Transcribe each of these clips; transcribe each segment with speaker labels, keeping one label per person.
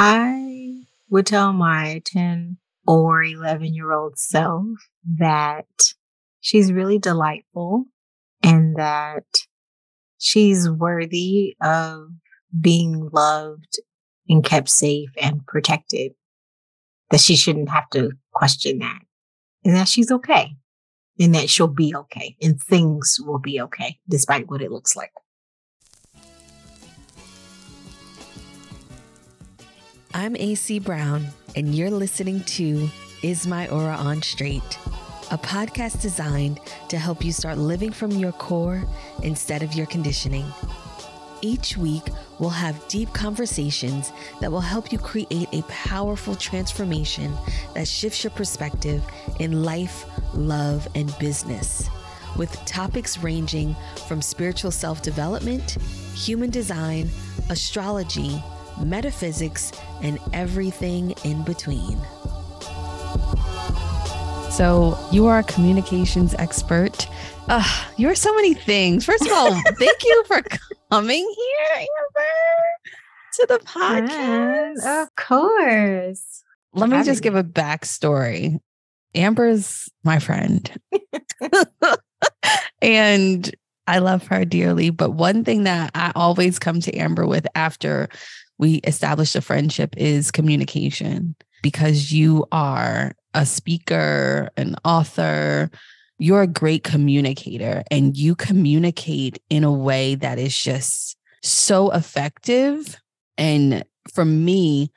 Speaker 1: I would tell my 10 or 11 year old self that she's really delightful and that she's worthy of being loved and kept safe and protected. That she shouldn't have to question that and that she's okay and that she'll be okay and things will be okay despite what it looks like.
Speaker 2: I'm AC Brown, and you're listening to Is My Aura On Straight, a podcast designed to help you start living from your core instead of your conditioning. Each week, we'll have deep conversations that will help you create a powerful transformation that shifts your perspective in life, love, and business. With topics ranging from spiritual self development, human design, astrology, metaphysics, and everything in between.
Speaker 3: So, you are a communications expert. Uh, you're so many things. First of all, thank you for coming here, Amber, to the podcast.
Speaker 1: of course.
Speaker 3: Let me just give a backstory. Amber's my friend. and I love her dearly. But one thing that I always come to Amber with after we establish a friendship is communication because you are a speaker, an author, you're a great communicator and you communicate in a way that is just so effective. And for me,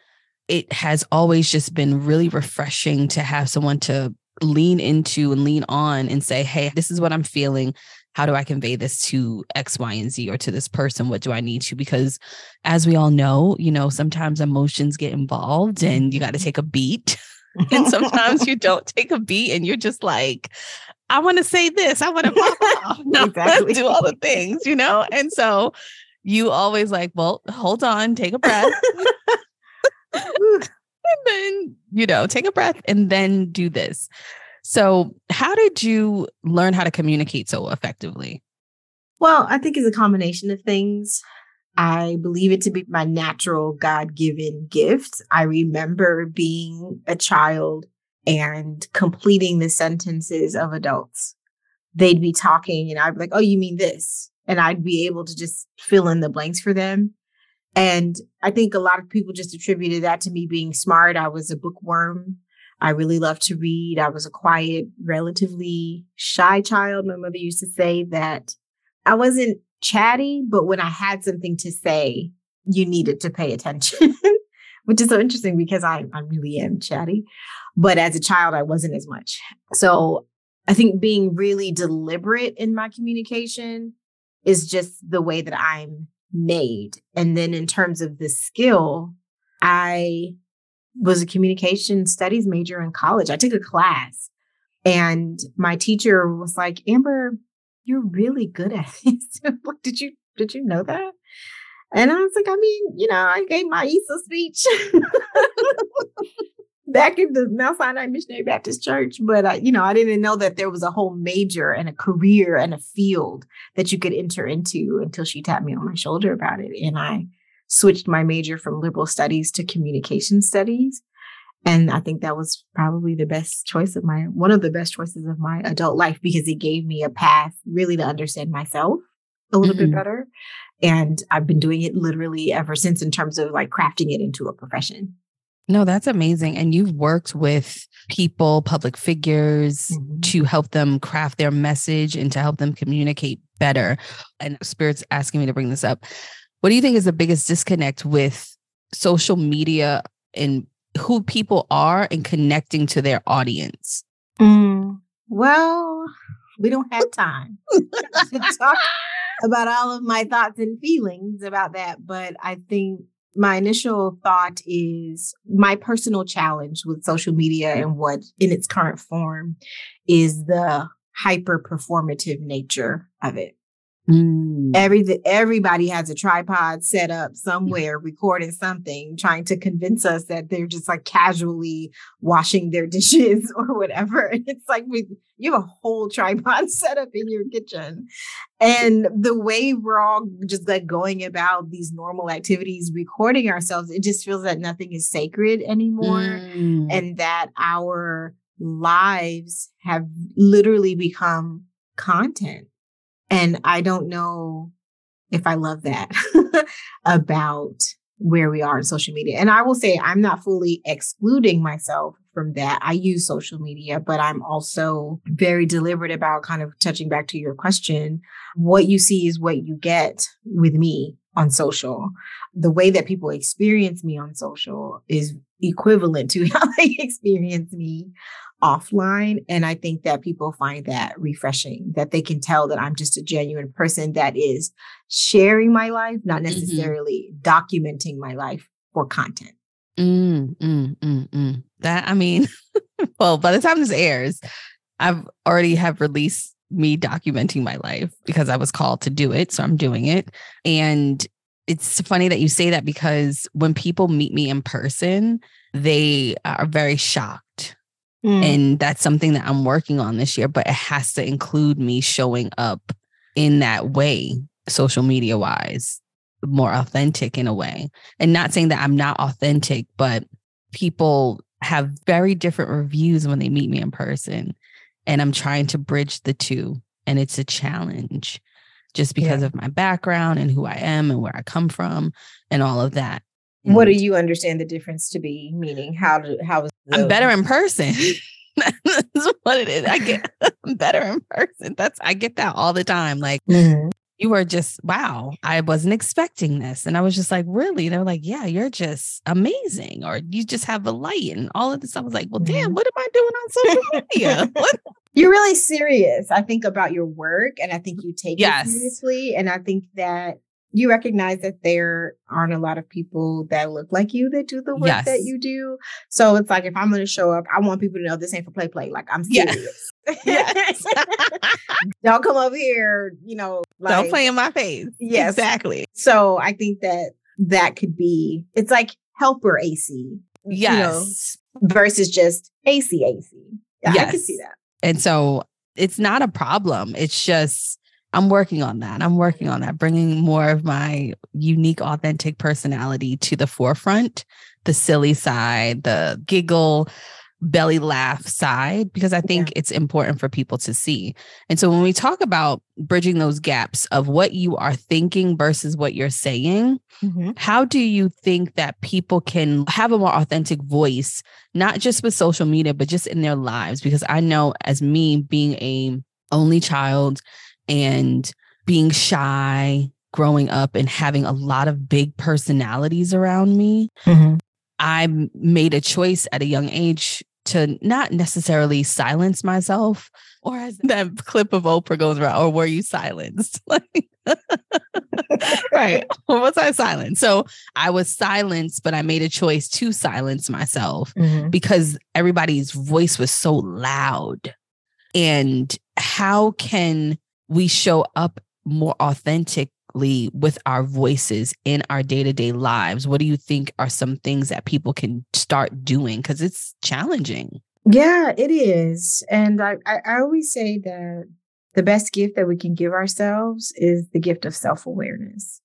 Speaker 3: it has always just been really refreshing to have someone to lean into and lean on and say, Hey, this is what I'm feeling how do I convey this to X, Y, and Z or to this person? What do I need to? Because as we all know, you know, sometimes emotions get involved and you got to mm-hmm. take a beat. and sometimes you don't take a beat and you're just like, I want to say this. I want to pop off. No, exactly. do all the things, you know? And so you always like, well, hold on, take a breath. and then, you know, take a breath and then do this. So, how did you learn how to communicate so effectively?
Speaker 1: Well, I think it's a combination of things. I believe it to be my natural God given gift. I remember being a child and completing the sentences of adults. They'd be talking and I'd be like, oh, you mean this? And I'd be able to just fill in the blanks for them. And I think a lot of people just attributed that to me being smart. I was a bookworm. I really loved to read. I was a quiet, relatively shy child. My mother used to say that I wasn't chatty, but when I had something to say, you needed to pay attention, which is so interesting because I, I really am chatty. But as a child, I wasn't as much. So I think being really deliberate in my communication is just the way that I'm made. And then in terms of the skill, I was a communication studies major in college. I took a class and my teacher was like, Amber, you're really good at this. did you did you know that? And I was like, I mean, you know, I gave my Easter speech back in the Mount Sinai Missionary Baptist Church, but I, you know, I didn't know that there was a whole major and a career and a field that you could enter into until she tapped me on my shoulder about it. And I switched my major from liberal studies to communication studies. And I think that was probably the best choice of my, one of the best choices of my adult life because it gave me a path really to understand myself a little mm-hmm. bit better. And I've been doing it literally ever since in terms of like crafting it into a profession.
Speaker 3: No, that's amazing. And you've worked with people, public figures mm-hmm. to help them craft their message and to help them communicate better. And Spirit's asking me to bring this up. What do you think is the biggest disconnect with social media and who people are and connecting to their audience?
Speaker 1: Mm, well, we don't have time to talk about all of my thoughts and feelings about that. But I think my initial thought is my personal challenge with social media and what in its current form is the hyper performative nature of it. Mm. Every everybody has a tripod set up somewhere, recording something, trying to convince us that they're just like casually washing their dishes or whatever. And it's like we, you have a whole tripod set up in your kitchen, and the way we're all just like going about these normal activities, recording ourselves, it just feels that nothing is sacred anymore, mm. and that our lives have literally become content and I don't know if I love that about where we are in social media. And I will say, I'm not fully excluding myself from that. I use social media, but I'm also very deliberate about kind of touching back to your question. What you see is what you get with me on social. The way that people experience me on social is equivalent to how they experience me offline. And I think that people find that refreshing, that they can tell that I'm just a genuine person that is sharing my life, not mm-hmm. necessarily mm-hmm. documenting my life for content.
Speaker 3: Mm, mm, mm, mm. That, I mean, well, by the time this airs, I've already have released me documenting my life because I was called to do it. So I'm doing it. And it's funny that you say that because when people meet me in person, they are very shocked Mm. And that's something that I'm working on this year, but it has to include me showing up in that way, social media wise, more authentic in a way. And not saying that I'm not authentic, but people have very different reviews when they meet me in person. And I'm trying to bridge the two. And it's a challenge just because yeah. of my background and who I am and where I come from and all of that.
Speaker 1: What do you understand the difference to be? Meaning, how do how is
Speaker 3: I'm better in person. That's what it is. I get I'm better in person. That's I get that all the time. Like mm-hmm. You were just wow, I wasn't expecting this. And I was just like, really? They're like, yeah, you're just amazing. Or you just have a light and all of this. I was like, well, damn, mm-hmm. what am I doing on social media?
Speaker 1: You're really serious, I think, about your work. And I think you take yes. it seriously. And I think that you recognize that there aren't a lot of people that look like you that do the work yes. that you do. So it's like if I'm going to show up, I want people to know this ain't for play play. Like I'm serious. Yes. Don't come over here, you know.
Speaker 3: Like, Don't play in my face. Yes, exactly.
Speaker 1: So I think that that could be. It's like helper AC.
Speaker 3: Yes.
Speaker 1: You know, versus just AC AC. Yeah, yes. I can see that.
Speaker 3: And so it's not a problem. It's just I'm working on that. I'm working on that, bringing more of my unique, authentic personality to the forefront, the silly side, the giggle, belly laugh side, because I think yeah. it's important for people to see. And so when we talk about bridging those gaps of what you are thinking versus what you're saying, mm-hmm. how do you think that people can have a more authentic voice, not just with social media, but just in their lives? Because I know as me being a only child, and being shy growing up and having a lot of big personalities around me, mm-hmm. I made a choice at a young age to not necessarily silence myself, or as that clip of Oprah goes around, or were you silenced? Like, right. Or was I silent? So I was silenced, but I made a choice to silence myself mm-hmm. because everybody's voice was so loud. And how can we show up more authentically with our voices in our day-to-day lives? What do you think are some things that people can start doing? Because it's challenging.
Speaker 1: Yeah it is and I, I always say that the best gift that we can give ourselves is the gift of self-awareness.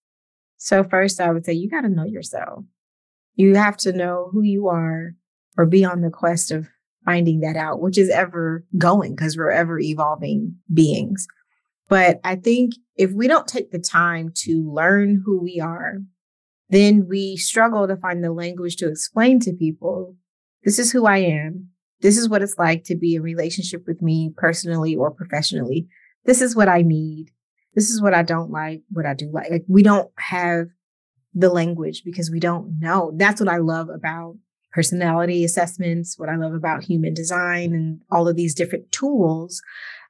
Speaker 1: So first i would say you got to know yourself. You have to know who you are or be on the quest of finding that out which is ever going because we're ever evolving beings but I think if we don't take the time to learn who we are, then we struggle to find the language to explain to people this is who I am. This is what it's like to be in relationship with me personally or professionally. This is what I need. This is what I don't like, what I do like. Like we don't have the language because we don't know. That's what I love about personality assessments, what I love about human design and all of these different tools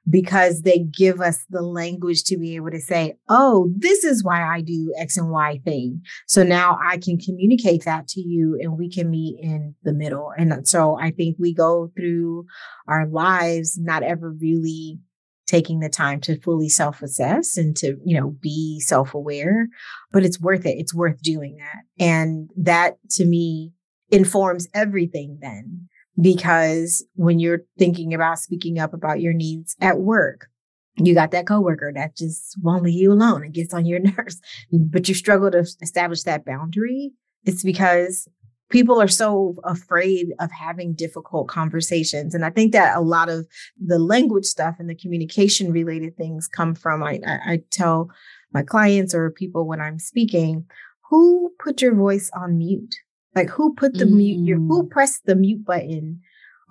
Speaker 1: because they give us the language to be able to say, oh, this is why I do X and Y thing. So now I can communicate that to you and we can meet in the middle. And so I think we go through our lives not ever really taking the time to fully self-assess and to, you know, be self-aware, but it's worth it. It's worth doing that. And that to me informs everything then because when you're thinking about speaking up about your needs at work, you got that coworker that just won't leave you alone and gets on your nerves, but you struggle to establish that boundary. It's because people are so afraid of having difficult conversations. And I think that a lot of the language stuff and the communication related things come from, I, I, I tell my clients or people when I'm speaking, who put your voice on mute? Like who put the mm. mute, your, who mm. pressed the mute button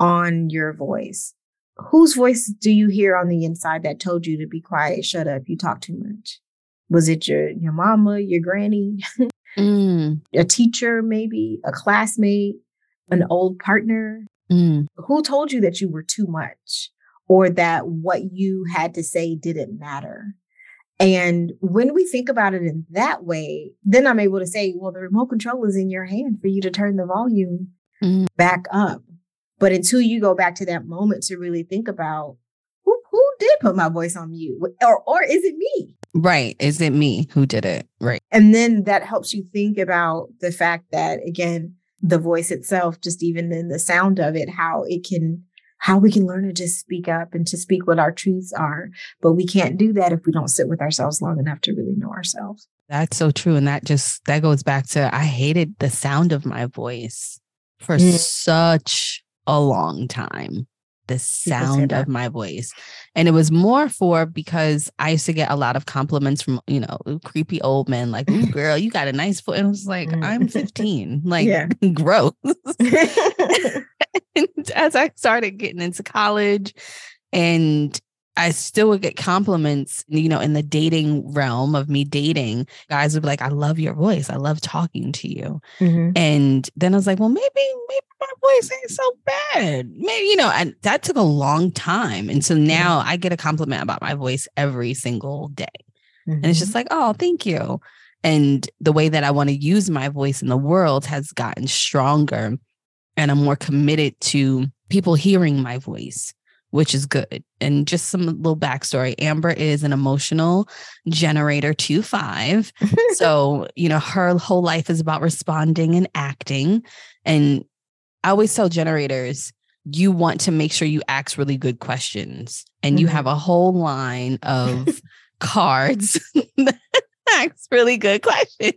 Speaker 1: on your voice? Whose voice do you hear on the inside that told you to be quiet, shut up, you talk too much? Was it your your mama, your granny? mm. a teacher, maybe a classmate, an old partner. Mm. Who told you that you were too much or that what you had to say didn't matter? And when we think about it in that way, then I'm able to say, well, the remote control is in your hand for you to turn the volume mm. back up. But until you go back to that moment to really think about who, who did put my voice on mute or, or is it me?
Speaker 3: Right. Is it me who did it? Right.
Speaker 1: And then that helps you think about the fact that, again, the voice itself, just even in the sound of it, how it can, how we can learn to just speak up and to speak what our truths are. But we can't do that if we don't sit with ourselves long enough to really know ourselves.
Speaker 3: That's so true. And that just, that goes back to I hated the sound of my voice for mm. such a long time the sound of my voice. And it was more for because I used to get a lot of compliments from, you know, creepy old men like, Ooh, girl, you got a nice foot. And I was like, I'm mm. 15, like, gross. as I started getting into college and I still would get compliments, you know, in the dating realm of me dating. Guys would be like, I love your voice. I love talking to you. Mm-hmm. And then I was like, well, maybe, maybe my voice ain't so bad. Maybe, you know, and that took a long time. And so now mm-hmm. I get a compliment about my voice every single day. Mm-hmm. And it's just mm-hmm. like, oh, thank you. And the way that I want to use my voice in the world has gotten stronger. And I'm more committed to people hearing my voice which is good. And just some little backstory Amber is an emotional generator 2 5. so, you know, her whole life is about responding and acting. And I always tell generators, you want to make sure you ask really good questions and mm-hmm. you have a whole line of cards ask really good questions,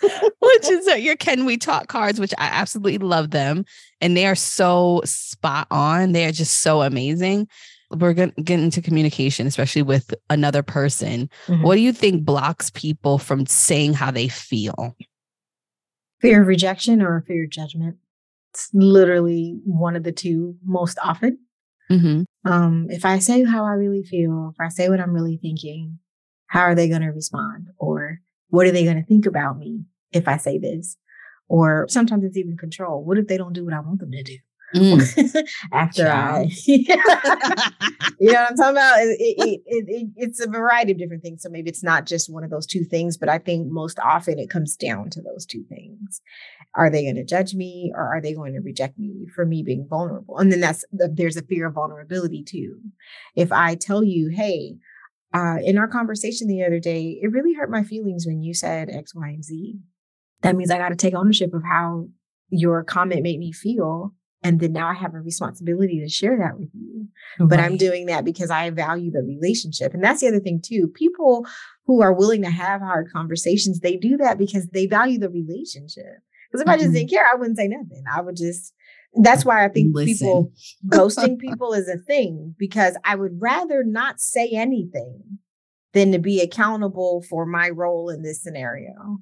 Speaker 3: which is your Can We Talk cards, which I absolutely love them. And they are so spot on. They are just so amazing. We're going to get into communication, especially with another person. Mm-hmm. What do you think blocks people from saying how they feel?
Speaker 1: Fear of rejection or fear of judgment. It's literally one of the two most often. Mm-hmm. Um, if I say how I really feel, if I say what I'm really thinking, how are they going to respond? Or what are they going to think about me if I say this? Or sometimes it's even control. What if they don't do what I want them to do? Mm. After I, you know what I'm talking about? It, it, it, it's a variety of different things. So maybe it's not just one of those two things, but I think most often it comes down to those two things. Are they going to judge me or are they going to reject me for me being vulnerable? And then that's there's a fear of vulnerability too. If I tell you, hey, uh, in our conversation the other day, it really hurt my feelings when you said X, Y, and Z. That means I got to take ownership of how your comment made me feel. And then now I have a responsibility to share that with you. Right. But I'm doing that because I value the relationship. And that's the other thing, too. People who are willing to have hard conversations, they do that because they value the relationship. Because if mm-hmm. I just mm-hmm. didn't care, I wouldn't say nothing. I would just that's why I think Listen. people ghosting people is a thing because I would rather not say anything than to be accountable for my role in this scenario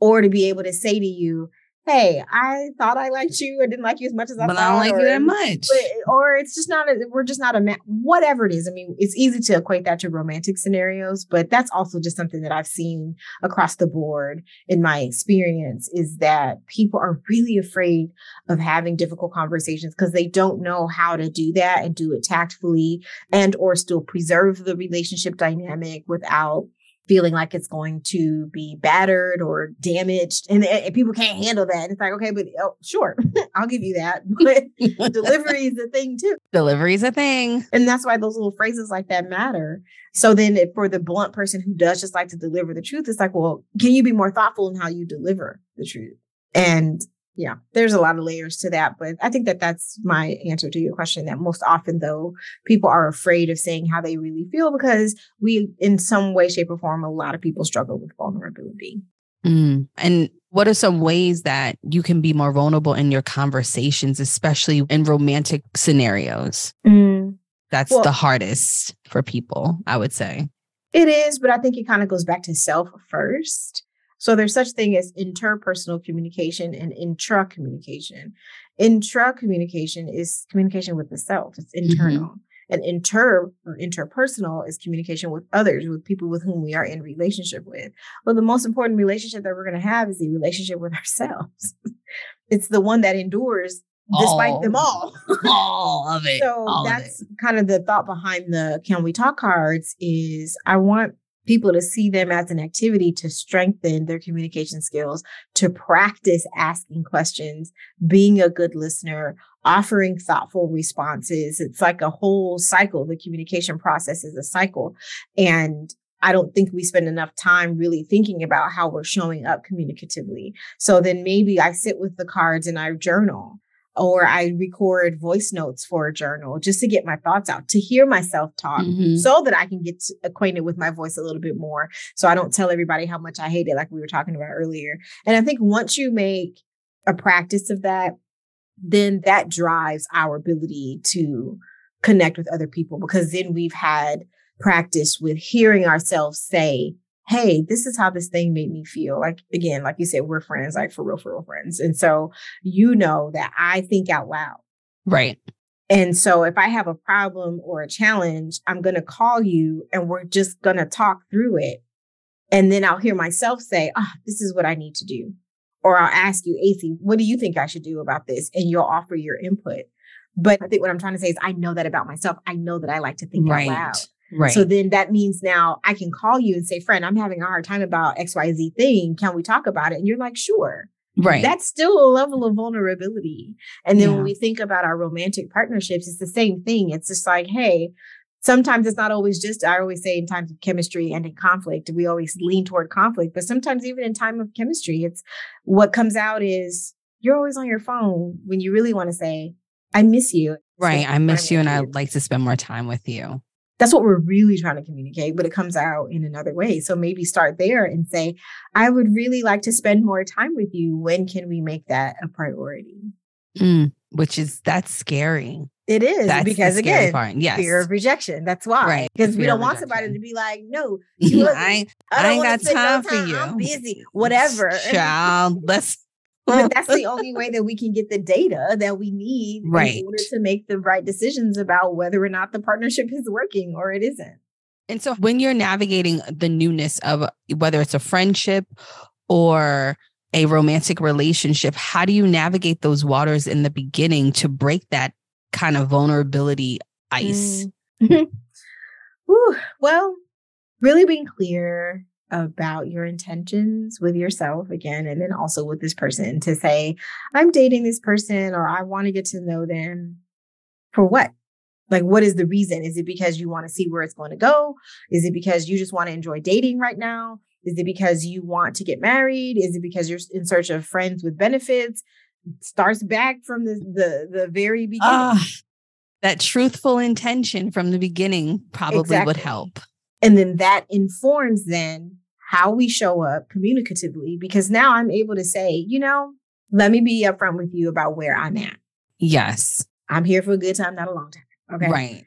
Speaker 1: or to be able to say to you, hey, I thought I liked you. I didn't like you as much as I
Speaker 3: but
Speaker 1: thought. But I
Speaker 3: don't like or, you that much.
Speaker 1: But, or it's just not, a, we're just not a, ma- whatever it is. I mean, it's easy to equate that to romantic scenarios, but that's also just something that I've seen across the board in my experience is that people are really afraid of having difficult conversations because they don't know how to do that and do it tactfully and or still preserve the relationship dynamic without feeling like it's going to be battered or damaged and, eh, and people can't handle that. It's like, okay, but oh, sure, I'll give you that. But delivery is a thing too.
Speaker 3: Delivery is a thing.
Speaker 1: And that's why those little phrases like that matter. So then for the blunt person who does just like to deliver the truth, it's like, well, can you be more thoughtful in how you deliver the truth? And yeah, there's a lot of layers to that, but I think that that's my answer to your question. That most often, though, people are afraid of saying how they really feel because we, in some way, shape, or form, a lot of people struggle with vulnerability.
Speaker 3: Mm. And what are some ways that you can be more vulnerable in your conversations, especially in romantic scenarios? Mm. That's well, the hardest for people, I would say.
Speaker 1: It is, but I think it kind of goes back to self first. So there's such thing as interpersonal communication and intra communication. Intra communication is communication with the self. It's mm-hmm. internal. Mm-hmm. And inter or interpersonal is communication with others, with people with whom we are in relationship with. Well, the most important relationship that we're going to have is the relationship with ourselves. it's the one that endures despite all, them all.
Speaker 3: all of it.
Speaker 1: So that's it. kind of the thought behind the can we talk cards is I want people to see them as an activity to strengthen their communication skills, to practice asking questions, being a good listener, offering thoughtful responses. It's like a whole cycle. The communication process is a cycle. And I don't think we spend enough time really thinking about how we're showing up communicatively. So then maybe I sit with the cards and I journal or I record voice notes for a journal just to get my thoughts out, to hear myself talk mm-hmm. so that I can get acquainted with my voice a little bit more. So I don't tell everybody how much I hate it, like we were talking about earlier. And I think once you make a practice of that, then that drives our ability to connect with other people because then we've had practice with hearing ourselves say, hey, this is how this thing made me feel. Like, again, like you said, we're friends, like for real, for real friends. And so you know that I think out loud.
Speaker 3: Right.
Speaker 1: And so if I have a problem or a challenge, I'm going to call you and we're just going to talk through it. And then I'll hear myself say, oh, this is what I need to do. Or I'll ask you, AC, what do you think I should do about this? And you'll offer your input. But I think what I'm trying to say is I know that about myself. I know that I like to think right. out loud.
Speaker 3: Right.
Speaker 1: So then that means now I can call you and say, friend, I'm having a hard time about XYZ thing. Can we talk about it? And you're like, sure.
Speaker 3: Right.
Speaker 1: That's still a level of vulnerability. And then yeah. when we think about our romantic partnerships, it's the same thing. It's just like, hey, sometimes it's not always just, I always say in times of chemistry and in conflict, we always lean toward conflict. But sometimes even in time of chemistry, it's what comes out is you're always on your phone when you really want to say, I miss you.
Speaker 3: Right. I miss you and I'd like to spend more time with you
Speaker 1: that's what we're really trying to communicate, but it comes out in another way. So maybe start there and say, I would really like to spend more time with you. When can we make that a priority?
Speaker 3: Mm, which is that's scary.
Speaker 1: It is
Speaker 3: that's
Speaker 1: because again,
Speaker 3: part. Yes.
Speaker 1: fear of rejection. That's why.
Speaker 3: Right.
Speaker 1: Because we don't want somebody to be like, no,
Speaker 3: I, I, I ain't got time, time for you.
Speaker 1: I'm busy. Whatever.
Speaker 3: Child, let's
Speaker 1: but that's the only way that we can get the data that we need
Speaker 3: right.
Speaker 1: in order to make the right decisions about whether or not the partnership is working or it isn't.
Speaker 3: And so when you're navigating the newness of whether it's a friendship or a romantic relationship, how do you navigate those waters in the beginning to break that kind of vulnerability ice?
Speaker 1: Mm. well, really being clear about your intentions with yourself again, and then also with this person to say, I'm dating this person or I want to get to know them for what? Like, what is the reason? Is it because you want to see where it's going to go? Is it because you just want to enjoy dating right now? Is it because you want to get married? Is it because you're in search of friends with benefits? starts back from the the, the very beginning. Uh,
Speaker 3: that truthful intention from the beginning probably exactly. would help.
Speaker 1: And then that informs then how we show up communicatively because now I'm able to say, you know, let me be upfront with you about where I'm at.
Speaker 3: Yes.
Speaker 1: I'm here for a good time, not a long time. Okay.
Speaker 3: Right.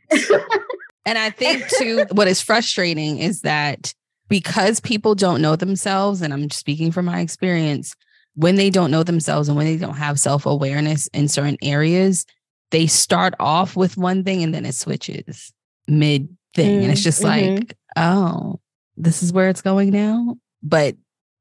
Speaker 3: and I think too, what is frustrating is that because people don't know themselves, and I'm speaking from my experience, when they don't know themselves and when they don't have self awareness in certain areas, they start off with one thing and then it switches mid thing. Mm, and it's just mm-hmm. like, oh, this is where it's going now. But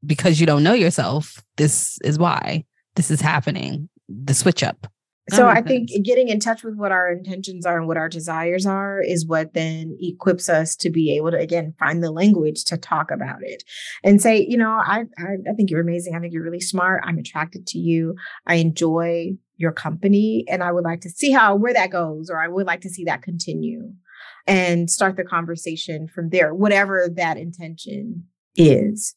Speaker 3: because you don't know yourself, this is why this is happening. The switch up.
Speaker 1: So oh, I think sense. getting in touch with what our intentions are and what our desires are is what then equips us to be able to again find the language to talk about it and say, you know, I I, I think you're amazing. I think you're really smart. I'm attracted to you. I enjoy your company, and I would like to see how where that goes, or I would like to see that continue, and start the conversation from there, whatever that intention is.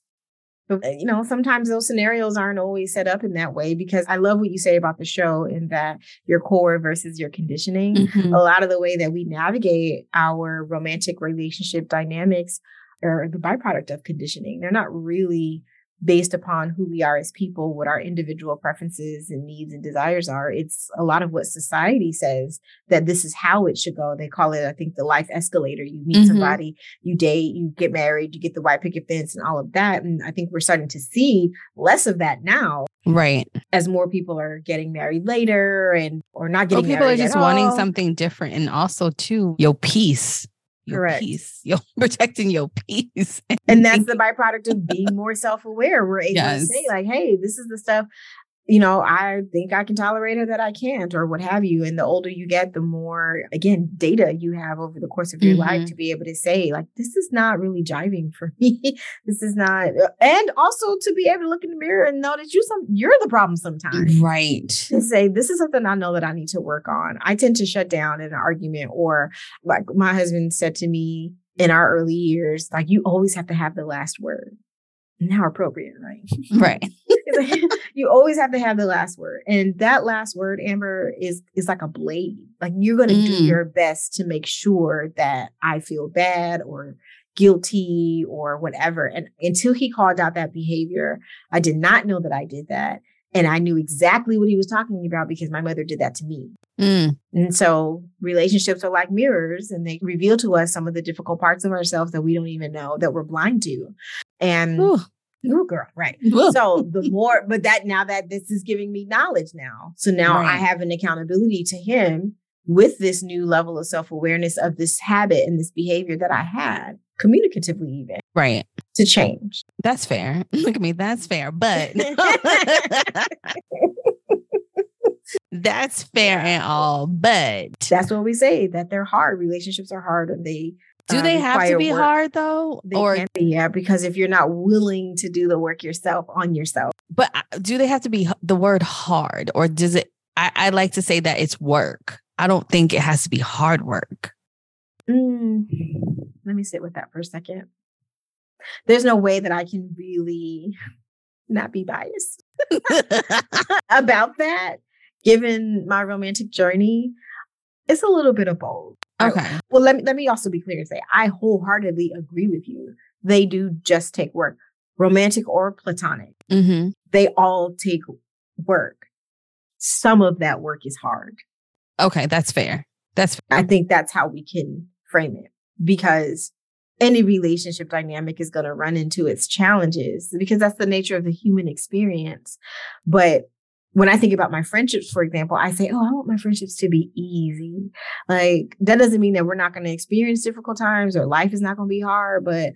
Speaker 1: But, uh, you know, sometimes those scenarios aren't always set up in that way because I love what you say about the show in that your core versus your conditioning. Mm-hmm. A lot of the way that we navigate our romantic relationship dynamics are the byproduct of conditioning. They're not really based upon who we are as people, what our individual preferences and needs and desires are. It's a lot of what society says that this is how it should go. They call it, I think, the life escalator. You meet mm-hmm. somebody, you date, you get married, you get the white picket fence and all of that. And I think we're starting to see less of that now.
Speaker 3: Right.
Speaker 1: As more people are getting married later and or not getting
Speaker 3: well, people are just wanting something different. And also too, your peace your Correct. peace. You're protecting your peace.
Speaker 1: and that's the byproduct of being more self-aware. We're able yes. to say, like, hey, this is the stuff you know, I think I can tolerate it that I can't, or what have you. And the older you get, the more, again, data you have over the course of your mm-hmm. life to be able to say, like, this is not really jiving for me. this is not, and also to be able to look in the mirror and know that you some you're the problem sometimes.
Speaker 3: Right.
Speaker 1: To say, this is something I know that I need to work on. I tend to shut down in an argument, or like my husband said to me in our early years, like, you always have to have the last word now appropriate, right?
Speaker 3: Right.
Speaker 1: you always have to have the last word. And that last word, Amber, is is like a blade. Like you're gonna mm. do your best to make sure that I feel bad or guilty or whatever. And until he called out that behavior, I did not know that I did that. And I knew exactly what he was talking about because my mother did that to me. Mm. And so relationships are like mirrors and they reveal to us some of the difficult parts of ourselves that we don't even know that we're blind to. And Ooh. Ooh, girl, right. Ooh. So the more, but that now that this is giving me knowledge now. So now right. I have an accountability to him with this new level of self awareness of this habit and this behavior that I had, communicatively, even.
Speaker 3: Right.
Speaker 1: To change.
Speaker 3: That's fair. Look at me. That's fair. But that's fair and all. But
Speaker 1: that's what we say that they're hard. Relationships are hard and they
Speaker 3: do they have to be work. hard though?
Speaker 1: They or be, yeah, because if you're not willing to do the work yourself on yourself.
Speaker 3: But uh, do they have to be the word hard, or does it? I, I like to say that it's work. I don't think it has to be hard work.
Speaker 1: Mm, let me sit with that for a second. There's no way that I can really not be biased about that, given my romantic journey. It's a little bit of both.
Speaker 3: Okay.
Speaker 1: Well, let me let me also be clear and say I wholeheartedly agree with you. They do just take work, romantic or platonic. Mm-hmm. They all take work. Some of that work is hard.
Speaker 3: Okay, that's fair. That's
Speaker 1: fair. I think that's how we can frame it because any relationship dynamic is going to run into its challenges because that's the nature of the human experience. But when I think about my friendships, for example, I say, Oh, I want my friendships to be easy. Like, that doesn't mean that we're not going to experience difficult times or life is not going to be hard, but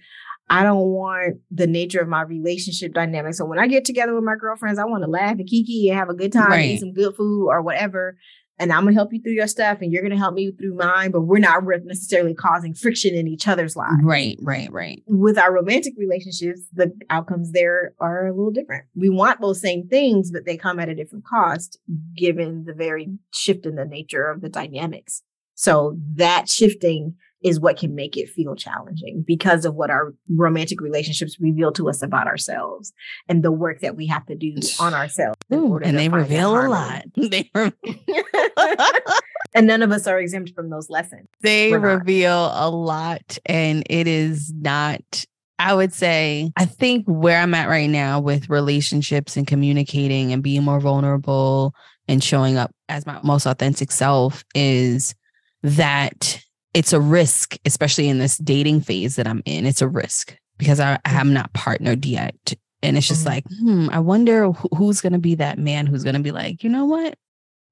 Speaker 1: I don't want the nature of my relationship dynamic. So when I get together with my girlfriends, I want to laugh and kiki and have a good time, right. eat some good food or whatever and I'm gonna help you through your stuff and you're gonna help me through mine, but we're not necessarily causing friction in each other's lives.
Speaker 3: Right, right, right.
Speaker 1: With our romantic relationships, the outcomes there are a little different. We want those same things, but they come at a different cost given the very shift in the nature of the dynamics. So that shifting is what can make it feel challenging because of what our romantic relationships reveal to us about ourselves and the work that we have to do on ourselves.
Speaker 3: Ooh, and they reveal a lot. They re-
Speaker 1: and none of us are exempt from those lessons.
Speaker 3: They reveal a lot, and it is not I would say, I think where I'm at right now with relationships and communicating and being more vulnerable and showing up as my most authentic self is that it's a risk, especially in this dating phase that I'm in. It's a risk because I, am not partnered yet. And it's just mm-hmm. like, hmm, I wonder who's going to be that man who's going to be like, you know what?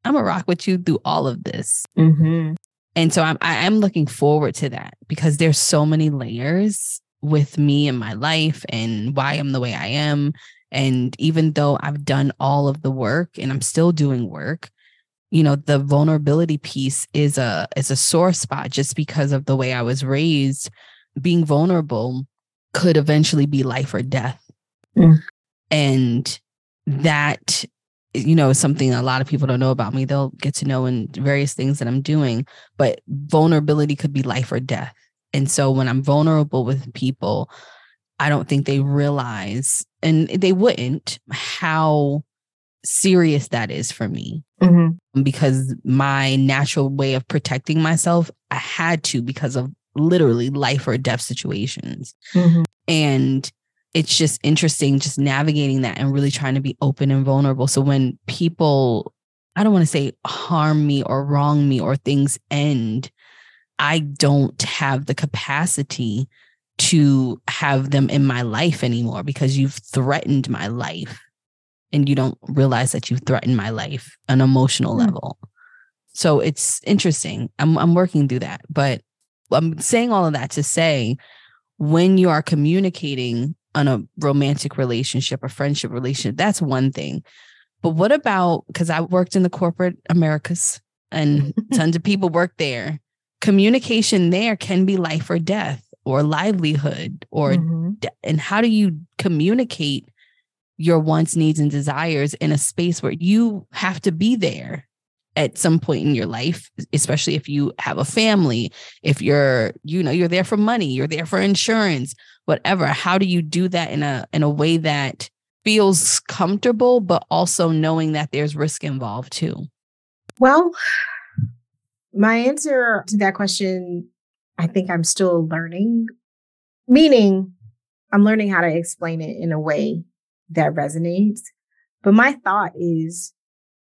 Speaker 3: I'm going to rock with you through all of this. Mm-hmm. And so I'm, I am looking forward to that because there's so many layers with me and my life and why I'm the way I am. And even though I've done all of the work and I'm still doing work, you know the vulnerability piece is a is a sore spot just because of the way i was raised. Being vulnerable could eventually be life or death. Mm. and that you know something a lot of people don't know about me. They'll get to know in various things that i'm doing but vulnerability could be life or death. And so when i'm vulnerable with people i don't think they realize and they wouldn't how serious that is for me mm-hmm. because my natural way of protecting myself i had to because of literally life or death situations mm-hmm. and it's just interesting just navigating that and really trying to be open and vulnerable so when people i don't want to say harm me or wrong me or things end i don't have the capacity to have them in my life anymore because you've threatened my life and you don't realize that you threaten my life on an emotional mm. level. So it's interesting. I'm I'm working through that, but I'm saying all of that to say when you are communicating on a romantic relationship, a friendship relationship, that's one thing. But what about because I worked in the corporate Americas and tons of people work there. Communication there can be life or death or livelihood or mm-hmm. de- and how do you communicate your wants, needs, and desires in a space where you have to be there at some point in your life, especially if you have a family, if you're, you know, you're there for money, you're there for insurance, whatever. How do you do that in a in a way that feels comfortable, but also knowing that there's risk involved too?
Speaker 1: Well, my answer to that question, I think I'm still learning, meaning I'm learning how to explain it in a way that resonates. But my thought is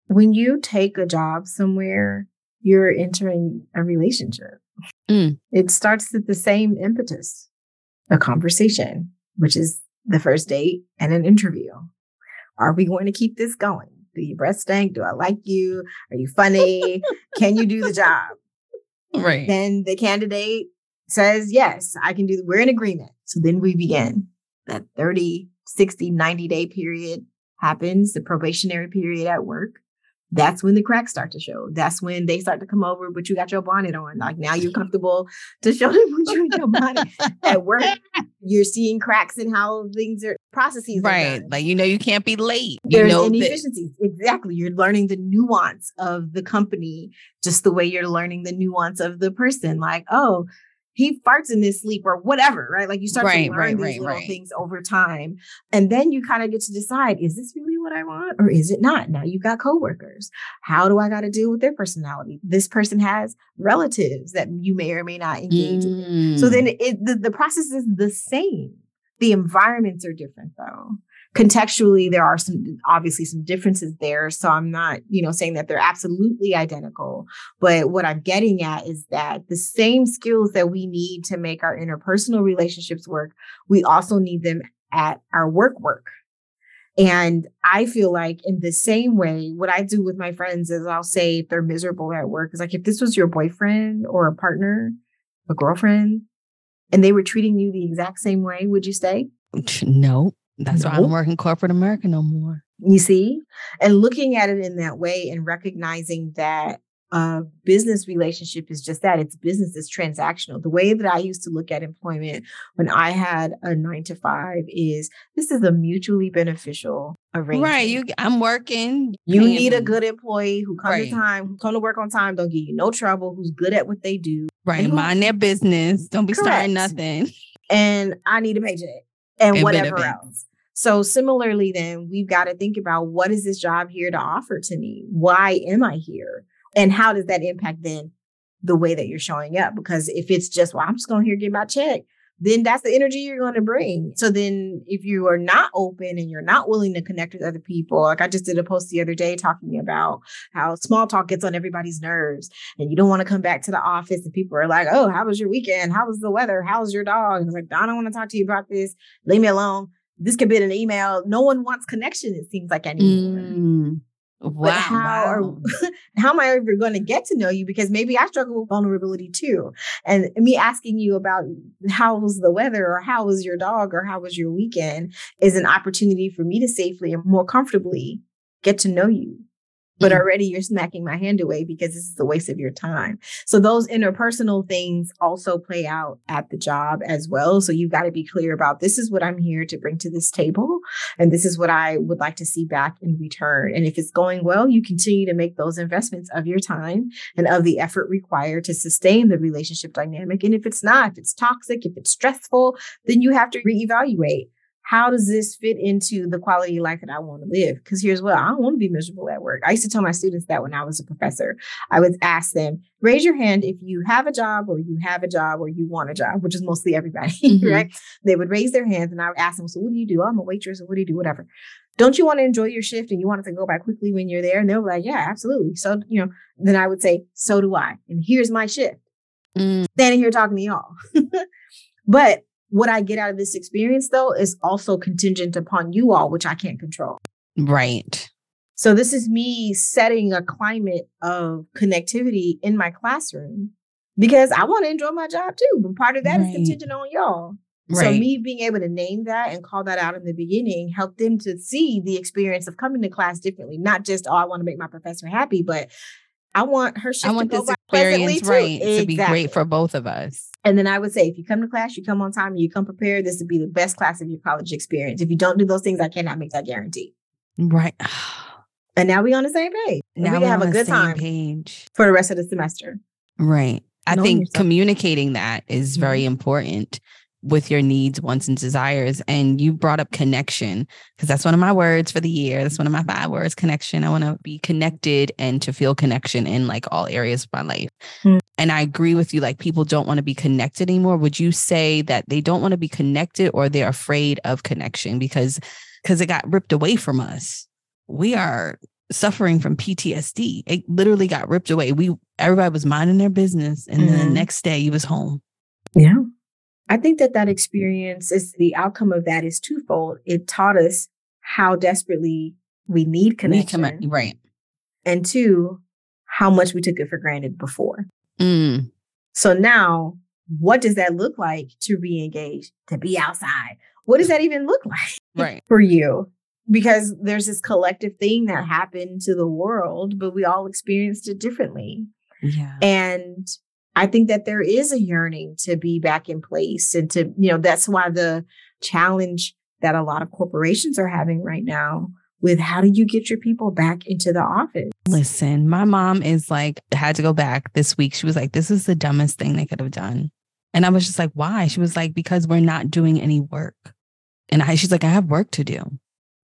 Speaker 1: when you take a job somewhere, you're entering a relationship. Mm. It starts at the same impetus a conversation, which is the first date and an interview. Are we going to keep this going? Do your breath stink? Do I like you? Are you funny? can you do the job?
Speaker 3: Right.
Speaker 1: Then the candidate says, Yes, I can do, we're in agreement. So then we begin that 30 60, 90 day period happens, the probationary period at work, that's when the cracks start to show. That's when they start to come over, but you got your bonnet on. Like now you're comfortable to show them what you your bonnet at work. You're seeing cracks in how things are processes.
Speaker 3: Right. Like you know you can't be late.
Speaker 1: You There's
Speaker 3: know
Speaker 1: inefficiencies. That- exactly. You're learning the nuance of the company, just the way you're learning the nuance of the person. Like, oh, he farts in his sleep or whatever, right? Like you start right, to learn right, these right, little things over time. And then you kind of get to decide, is this really what I want or is it not? Now you've got coworkers. How do I got to deal with their personality? This person has relatives that you may or may not engage mm. with. So then mm. it, the, the process is the same. The environments are different though contextually there are some obviously some differences there so i'm not you know saying that they're absolutely identical but what i'm getting at is that the same skills that we need to make our interpersonal relationships work we also need them at our work work and I feel like in the same way, what I do with my friends is I'll say if they're miserable at work, is like if this was your boyfriend or a partner, a girlfriend, and they were treating you the exact same way, would you stay?
Speaker 3: No. That's nope. why I don't work in corporate America no more.
Speaker 1: You see? And looking at it in that way and recognizing that a business relationship is just that it's business, it's transactional. The way that I used to look at employment when I had a nine to five is this is a mutually beneficial arrangement.
Speaker 3: Right. You I'm working.
Speaker 1: You need a good employee who comes right. to time, who come to work on time, don't give you no trouble, who's good at what they do.
Speaker 3: Right. Mind their business. Don't be Correct. starting nothing.
Speaker 1: And I need a paycheck and, whatever else. So similarly, then we've got to think about what is this job here to offer to me? Why am I here? And how does that impact then the way that you're showing up? Because if it's just, well, I'm just going here to get my check, then that's the energy you're going to bring. So then if you are not open and you're not willing to connect with other people, like I just did a post the other day talking about how small talk gets on everybody's nerves and you don't want to come back to the office and people are like, oh, how was your weekend? How was the weather? How's your dog? And it's like, I don't want to talk to you about this. Leave me alone this could be an email. No one wants connection, it seems like anymore. Mm. Wow. How wow. are how am I ever going to get to know you? Because maybe I struggle with vulnerability too. And me asking you about how was the weather or how was your dog or how was your weekend is an opportunity for me to safely and more comfortably get to know you but mm. already you're smacking my hand away because this is a waste of your time. So those interpersonal things also play out at the job as well. So you've got to be clear about this is what I'm here to bring to this table. And this is what I would like to see back in return. And if it's going well, you continue to make those investments of your time and of the effort required to sustain the relationship dynamic. And if it's not, if it's toxic, if it's stressful, then you have to reevaluate how does this fit into the quality of life that I want to live? Because here's what I don't want to be miserable at work. I used to tell my students that when I was a professor, I would ask them, raise your hand if you have a job or you have a job or you want a job, which is mostly everybody, mm-hmm. right? They would raise their hands and I would ask them, so what do you do? I'm a waitress or what do you do? Whatever. Don't you want to enjoy your shift and you want it to go by quickly when you're there? And they'll be like, yeah, absolutely. So, you know, then I would say, so do I. And here's my shift. Mm. Standing here talking to y'all. but what I get out of this experience, though, is also contingent upon you all, which I can't control.
Speaker 3: Right.
Speaker 1: So, this is me setting a climate of connectivity in my classroom because I want to enjoy my job too. But part of that right. is contingent on y'all. Right. So, me being able to name that and call that out in the beginning helped them to see the experience of coming to class differently, not just, oh, I want to make my professor happy, but I want her shift I want this experience
Speaker 3: right to be great for both of us.
Speaker 1: And then I would say, if you come to class, you come on time, and you come prepared. This would be the best class of your college experience. If you don't do those things, I cannot make that guarantee.
Speaker 3: Right.
Speaker 1: and now we on the same page. Now we can have a good time page. for the rest of the semester.
Speaker 3: Right. I think yourself. communicating that is very mm-hmm. important with your needs, wants, and desires. And you brought up connection because that's one of my words for the year. That's one of my five words connection. I want to be connected and to feel connection in like all areas of my life. Mm. And I agree with you, like people don't want to be connected anymore. Would you say that they don't want to be connected or they're afraid of connection because because it got ripped away from us? We are suffering from PTSD. It literally got ripped away. We everybody was minding their business, and mm-hmm. then the mm-hmm. next day he was home.
Speaker 1: Yeah. I think that that experience is the outcome of that is twofold. It taught us how desperately we need connection.
Speaker 3: Need right.
Speaker 1: And two, how much we took it for granted before. Mm. So now, what does that look like to re engage, to be outside? What does that even look like
Speaker 3: right.
Speaker 1: for you? Because there's this collective thing that happened to the world, but we all experienced it differently.
Speaker 3: Yeah.
Speaker 1: And I think that there is a yearning to be back in place and to, you know, that's why the challenge that a lot of corporations are having right now with how do you get your people back into the office?
Speaker 3: Listen, my mom is like, had to go back this week. She was like, this is the dumbest thing they could have done. And I was just like, why? She was like, because we're not doing any work. And I, she's like, I have work to do.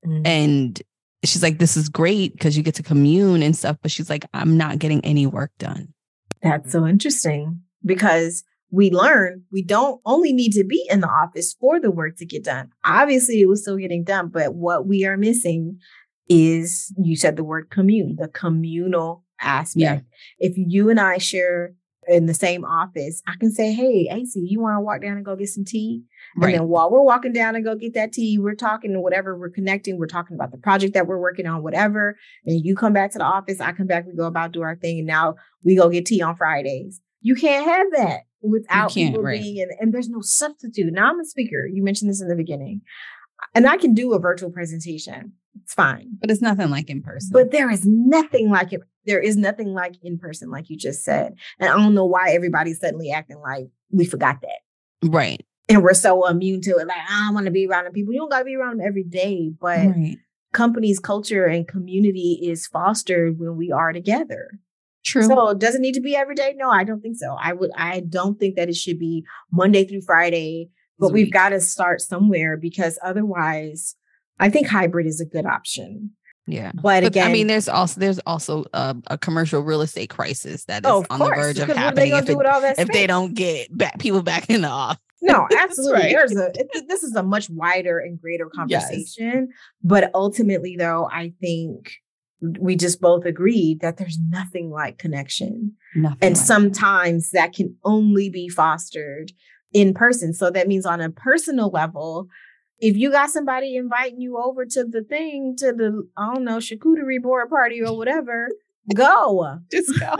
Speaker 3: Mm-hmm. And she's like, this is great because you get to commune and stuff. But she's like, I'm not getting any work done.
Speaker 1: That's so mm-hmm. interesting because we learn we don't only need to be in the office for the work to get done. Obviously, it was still getting done, but what we are missing is you said the word commune, the communal aspect. Yeah. If you and I share in the same office, I can say, Hey, AC, you want to walk down and go get some tea? Right. And then while we're walking down and go get that tea, we're talking whatever, we're connecting, we're talking about the project that we're working on, whatever. And you come back to the office, I come back, we go about do our thing. And now we go get tea on Fridays. You can't have that without people right. being in, and there's no substitute. Now I'm a speaker. You mentioned this in the beginning. And I can do a virtual presentation. It's fine.
Speaker 3: But it's nothing like in person.
Speaker 1: But there is nothing like it. There is nothing like in person, like you just said. And I don't know why everybody's suddenly acting like we forgot that.
Speaker 3: Right
Speaker 1: and we're so immune to it. Like, I don't want to be around people. You don't got to be around them every day, but right. companies' culture and community is fostered when we are together.
Speaker 3: True.
Speaker 1: So does it need to be every day? No, I don't think so. I would. I don't think that it should be Monday through Friday. But we've got to start somewhere because otherwise, I think hybrid is a good option.
Speaker 3: Yeah.
Speaker 1: But, but again,
Speaker 3: I mean, there's also there's also a, a commercial real estate crisis that is oh, on course, the verge of happening if, it, if they don't get back people back in the office.
Speaker 1: No, absolutely. right. There's a it, this is a much wider and greater conversation. Yes. But ultimately, though, I think we just both agreed that there's nothing like connection.
Speaker 3: Nothing
Speaker 1: and
Speaker 3: like
Speaker 1: sometimes that. that can only be fostered in person. So that means on a personal level, if you got somebody inviting you over to the thing, to the, I don't know, charcuterie board party or whatever, go.
Speaker 3: Just go.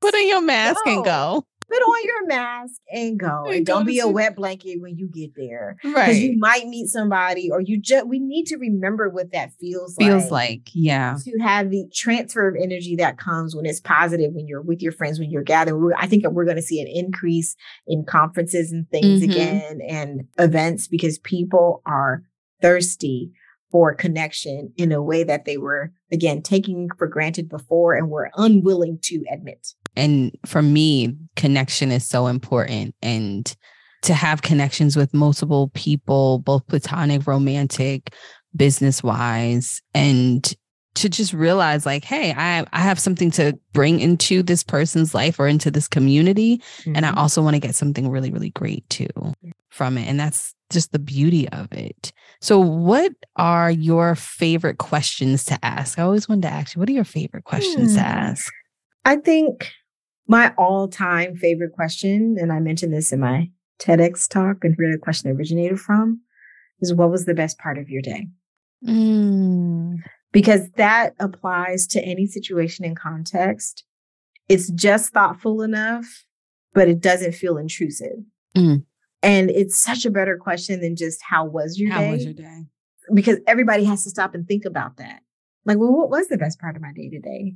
Speaker 3: Put on your mask go. and go.
Speaker 1: Put on your mask and go. And, and don't be a wet blanket when you get there.
Speaker 3: Right.
Speaker 1: Because you might meet somebody or you just we need to remember what that feels,
Speaker 3: feels
Speaker 1: like.
Speaker 3: like. Yeah.
Speaker 1: To have the transfer of energy that comes when it's positive when you're with your friends, when you're gathered. I think we're going to see an increase in conferences and things mm-hmm. again and events because people are thirsty for connection in a way that they were again taking for granted before and were unwilling to admit.
Speaker 3: And for me, connection is so important and to have connections with multiple people, both platonic, romantic, business wise, and to just realize like, hey, I, I have something to bring into this person's life or into this community. Mm-hmm. And I mm-hmm. also want to get something really, really great too from it. And that's just the beauty of it. So, what are your favorite questions to ask? I always wanted to ask you, what are your favorite questions hmm. to ask?
Speaker 1: I think my all time favorite question, and I mentioned this in my TEDx talk and where the question originated from, is what was the best part of your day?
Speaker 3: Mm.
Speaker 1: Because that applies to any situation and context. It's just thoughtful enough, but it doesn't feel intrusive.
Speaker 3: Mm.
Speaker 1: And it's such a better question than just how was your
Speaker 3: how
Speaker 1: day?
Speaker 3: How was your day?
Speaker 1: Because everybody has to stop and think about that. Like, well, what was the best part of my day today?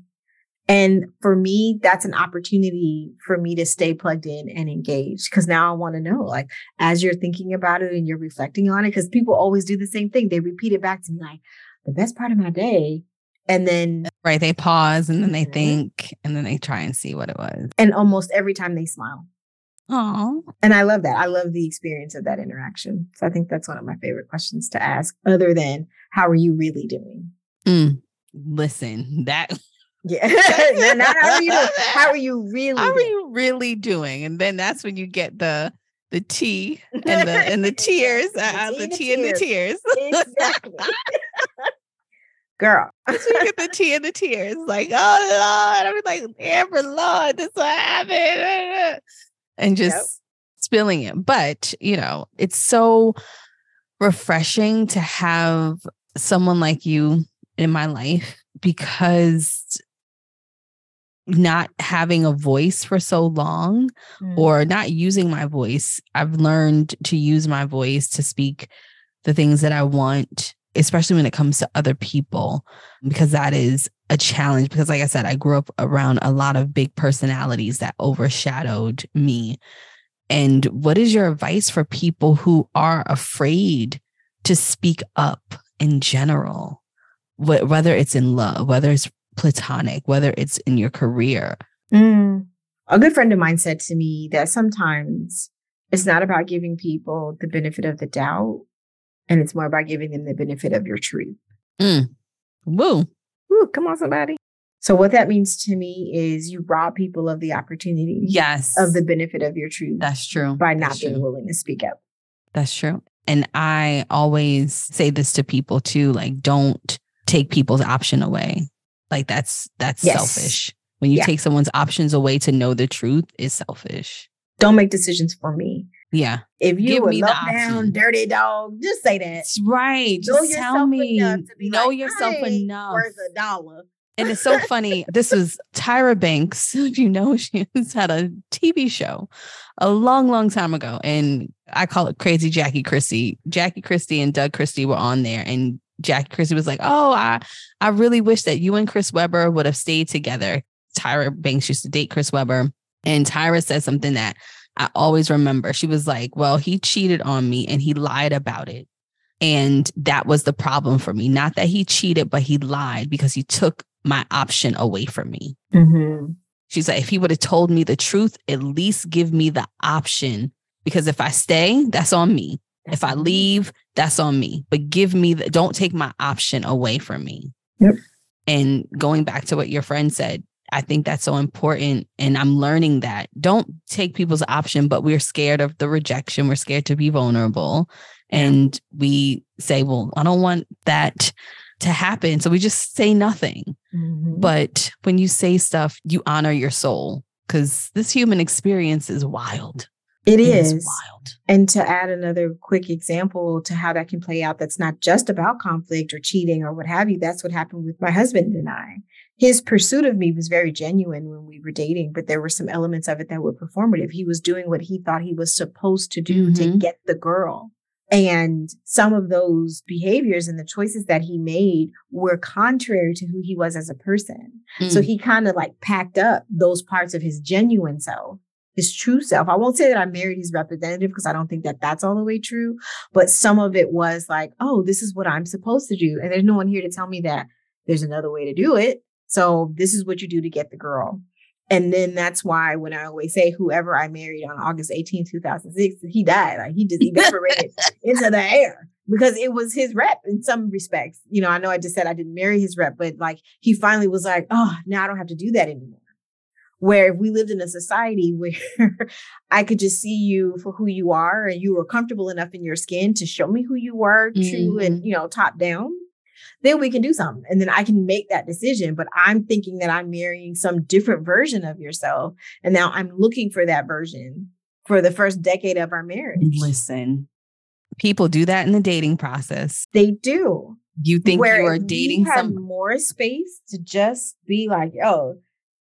Speaker 1: And for me, that's an opportunity for me to stay plugged in and engaged because now I want to know, like, as you're thinking about it and you're reflecting on it, because people always do the same thing. They repeat it back to me, like, the best part of my day. And then,
Speaker 3: right, they pause and then they mm-hmm. think and then they try and see what it was.
Speaker 1: And almost every time they smile.
Speaker 3: Oh.
Speaker 1: And I love that. I love the experience of that interaction. So I think that's one of my favorite questions to ask, other than how are you really doing?
Speaker 3: Mm, listen, that
Speaker 1: yeah. not how are you doing? How are you really
Speaker 3: How
Speaker 1: doing?
Speaker 3: are you really doing? And then that's when you get the the tea and the and the tears. the, uh, tea, the tea and the tears.
Speaker 1: Exactly. Girl.
Speaker 3: so you get the tea and the tears. Like, oh Lord. I'm like, Amber Lord, this what happened and just yep. spilling it. But, you know, it's so refreshing to have someone like you in my life because not having a voice for so long mm. or not using my voice, I've learned to use my voice to speak the things that I want, especially when it comes to other people, because that is a challenge because like I said, I grew up around a lot of big personalities that overshadowed me. And what is your advice for people who are afraid to speak up in general? whether it's in love, whether it's platonic, whether it's in your career.
Speaker 1: Mm. A good friend of mine said to me that sometimes it's not about giving people the benefit of the doubt, and it's more about giving them the benefit of your truth.
Speaker 3: Mm. Woo.
Speaker 1: Woo, come on, somebody. So what that means to me is you rob people of the opportunity,
Speaker 3: yes,
Speaker 1: of the benefit of your truth.
Speaker 3: That's true.
Speaker 1: By not
Speaker 3: That's
Speaker 1: being
Speaker 3: true.
Speaker 1: willing to speak up.
Speaker 3: That's true. And I always say this to people too, like don't take people's option away. Like that's that's yes. selfish. When you yeah. take someone's options away to know the truth is selfish.
Speaker 1: Don't make decisions for me.
Speaker 3: Yeah.
Speaker 1: If you Give a low down, dirty dog, just say that.
Speaker 3: right. Know just tell me. know like, yourself enough.
Speaker 1: Worth a dollar.
Speaker 3: And it's so funny. this was Tyra Banks. If you know, she's had a TV show a long, long time ago. And I call it Crazy Jackie Christie. Jackie Christie and Doug Christie were on there. And Jackie Christie was like, "Oh, I I really wish that you and Chris Webber would have stayed together." Tyra Banks used to date Chris Webber, and Tyra said something that I always remember. She was like, "Well, he cheated on me and he lied about it." And that was the problem for me. Not that he cheated, but he lied because he took my option away from me.
Speaker 1: Mm-hmm.
Speaker 3: She's like, if he would have told me the truth, at least give me the option. Because if I stay, that's on me. If I leave, that's on me. But give me the don't take my option away from me.
Speaker 1: Yep.
Speaker 3: And going back to what your friend said, I think that's so important. And I'm learning that. Don't take people's option, but we're scared of the rejection. We're scared to be vulnerable. And we say, well, I don't want that to happen. So we just say nothing.
Speaker 1: Mm-hmm.
Speaker 3: But when you say stuff, you honor your soul because this human experience is wild.
Speaker 1: It, it is. is wild. And to add another quick example to how that can play out, that's not just about conflict or cheating or what have you. That's what happened with my husband and I. his pursuit of me was very genuine when we were dating, but there were some elements of it that were performative. He was doing what he thought he was supposed to do mm-hmm. to get the girl. And some of those behaviors and the choices that he made were contrary to who he was as a person. Mm. So he kind of like packed up those parts of his genuine self, his true self. I won't say that I married his representative because I don't think that that's all the way true, but some of it was like, oh, this is what I'm supposed to do. And there's no one here to tell me that there's another way to do it. So this is what you do to get the girl. And then that's why when I always say whoever I married on August 18, 2006, he died. Like he just evaporated into the air because it was his rep in some respects. You know, I know I just said I didn't marry his rep, but like he finally was like, oh, now I don't have to do that anymore. Where if we lived in a society where I could just see you for who you are and you were comfortable enough in your skin to show me who you were, mm-hmm. true and, mm-hmm. you know, top down, then we can do something. And then I can make that decision. But I'm thinking that I'm marrying some different version of yourself. And now I'm looking for that version for the first decade of our marriage.
Speaker 3: Listen, people do that in the dating process.
Speaker 1: They do.
Speaker 3: You think Where you are dating some
Speaker 1: more space to just be like, oh,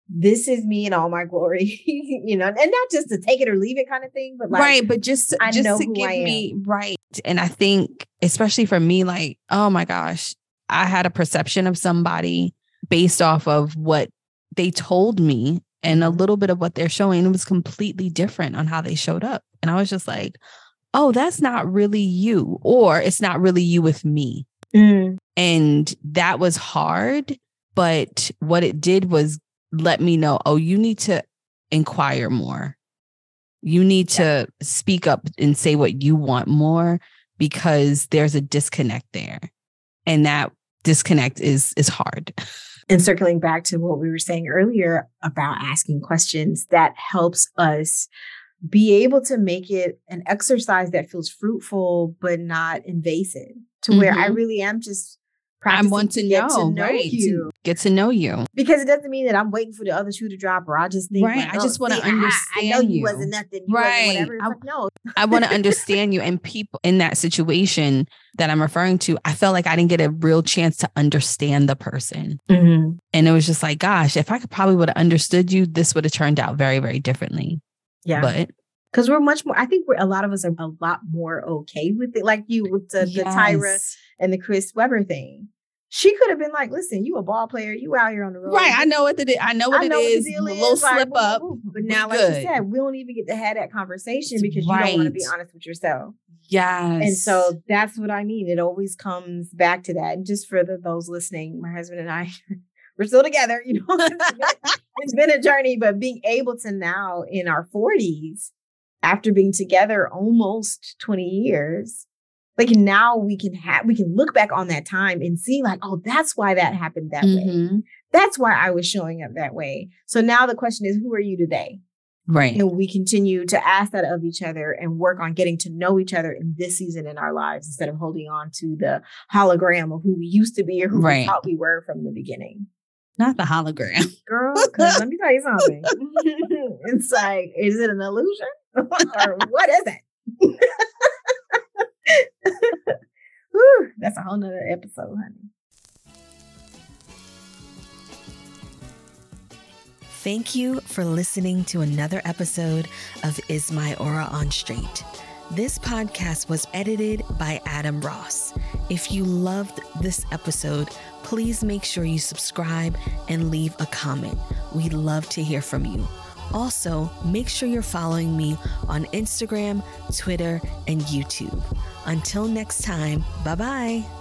Speaker 1: this is me in all my glory, you know, and not just to take it or leave it kind of thing, but like,
Speaker 3: right, but just I just to give me right. And I think, especially for me, like, oh my gosh, I had a perception of somebody based off of what they told me and a little bit of what they're showing. It was completely different on how they showed up. And I was just like, oh, that's not really you, or it's not really you with me. Mm. And that was hard. But what it did was let me know, oh, you need to inquire more. You need to speak up and say what you want more because there's a disconnect there. And that disconnect is is hard.
Speaker 1: And circling back to what we were saying earlier about asking questions, that helps us be able to make it an exercise that feels fruitful but not invasive to mm-hmm. where I mm-hmm. really am just
Speaker 3: I want to, to know, to know right? You. To get to know you
Speaker 1: because it doesn't mean that I'm waiting for the other shoe to drop, or I just think,
Speaker 3: right. Like, oh, I just want to understand. I, I, know you,
Speaker 1: you wasn't nothing, you right? Wasn't whatever. I, like, no,
Speaker 3: I want to understand you. And people in that situation that I'm referring to, I felt like I didn't get a real chance to understand the person, mm-hmm. and it was just like, gosh, if I could probably would have understood you, this would have turned out very, very differently.
Speaker 1: Yeah,
Speaker 3: but
Speaker 1: because we're much more. I think we're a lot of us are a lot more okay with it, like you with the, yes. the Tyra and the Chris Webber thing. She could have been like, "Listen, you a ball player. You out here on the road.
Speaker 3: Right? I know what the I know what I know it is. A little is. slip like, up.
Speaker 1: But now, like good. you said, we don't even get to have that conversation because right. you don't want to be honest with yourself.
Speaker 3: Yes.
Speaker 1: And so that's what I mean. It always comes back to that. And just for the, those listening, my husband and I, we're still together. You know, it's been, it's been a journey, but being able to now in our 40s, after being together almost 20 years, like now we can have we can look back on that time and see like oh that's why that happened that mm-hmm. way that's why i was showing up that way. So now the question is who are you today?
Speaker 3: Right.
Speaker 1: And we continue to ask that of each other and work on getting to know each other in this season in our lives instead of holding on to the hologram of who we used to be or who right. we thought we were from the beginning.
Speaker 3: Not the hologram.
Speaker 1: Girl let me tell you something. It's like is it an illusion? Or what is it Whew, that's a whole nother episode, honey.
Speaker 2: Thank you for listening to another episode of Is My Aura on Straight. This podcast was edited by Adam Ross. If you loved this episode, please make sure you subscribe and leave a comment. We'd love to hear from you. Also, make sure you're following me on Instagram, Twitter, and YouTube. Until next time, bye bye.